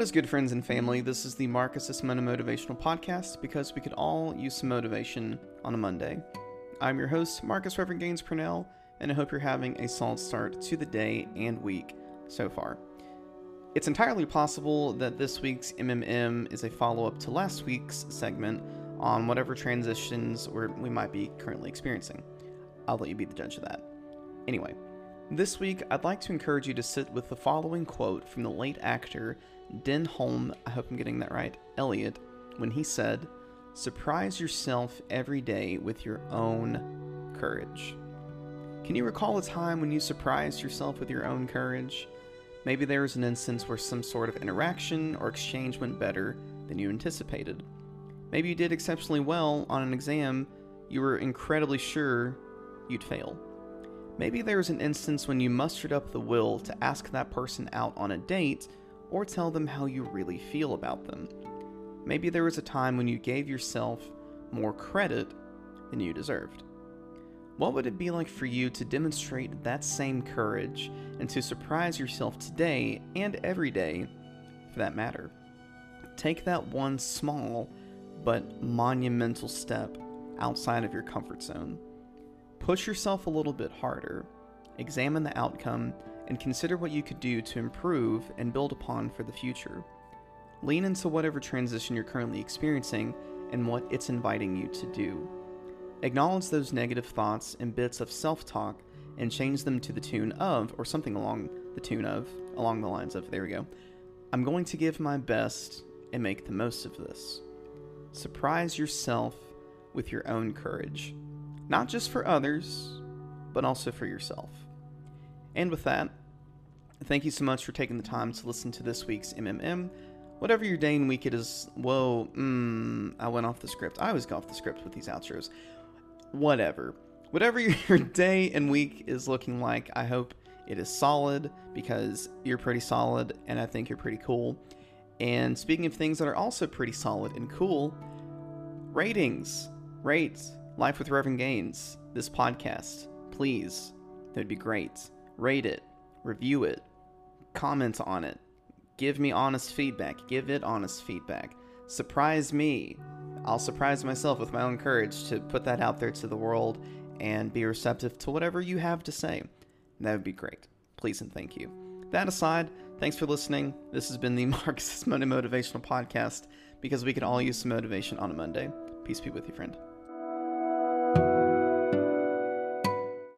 What is good, friends and family? This is the Marcus's Monday Motivational Podcast because we could all use some motivation on a Monday. I'm your host, Marcus Reverend Gaines Purnell, and I hope you're having a solid start to the day and week so far. It's entirely possible that this week's MMM is a follow up to last week's segment on whatever transitions we might be currently experiencing. I'll let you be the judge of that. Anyway, this week I'd like to encourage you to sit with the following quote from the late actor Denholm, I hope I'm getting that right, Elliott, when he said, Surprise yourself every day with your own courage. Can you recall a time when you surprised yourself with your own courage? Maybe there was an instance where some sort of interaction or exchange went better than you anticipated. Maybe you did exceptionally well on an exam you were incredibly sure you'd fail. Maybe there was an instance when you mustered up the will to ask that person out on a date or tell them how you really feel about them. Maybe there was a time when you gave yourself more credit than you deserved. What would it be like for you to demonstrate that same courage and to surprise yourself today and every day, for that matter? Take that one small but monumental step outside of your comfort zone. Push yourself a little bit harder, examine the outcome, and consider what you could do to improve and build upon for the future. Lean into whatever transition you're currently experiencing and what it's inviting you to do. Acknowledge those negative thoughts and bits of self talk and change them to the tune of, or something along the tune of, along the lines of, there we go. I'm going to give my best and make the most of this. Surprise yourself with your own courage, not just for others, but also for yourself. And with that, thank you so much for taking the time to listen to this week's MMM. Whatever your day and week it is, whoa, mm, I went off the script. I always go off the script with these outros whatever. Whatever your day and week is looking like, I hope it is solid because you're pretty solid and I think you're pretty cool. And speaking of things that are also pretty solid and cool, ratings, rate Life with Reverend Gaines, this podcast, please. That'd be great. Rate it, review it, comment on it, give me honest feedback, give it honest feedback, surprise me, I'll surprise myself with my own courage to put that out there to the world and be receptive to whatever you have to say. That would be great. Please and thank you. That aside, thanks for listening. This has been the Marcus Monday Motivational Podcast because we can all use some motivation on a Monday. Peace be with you, friend.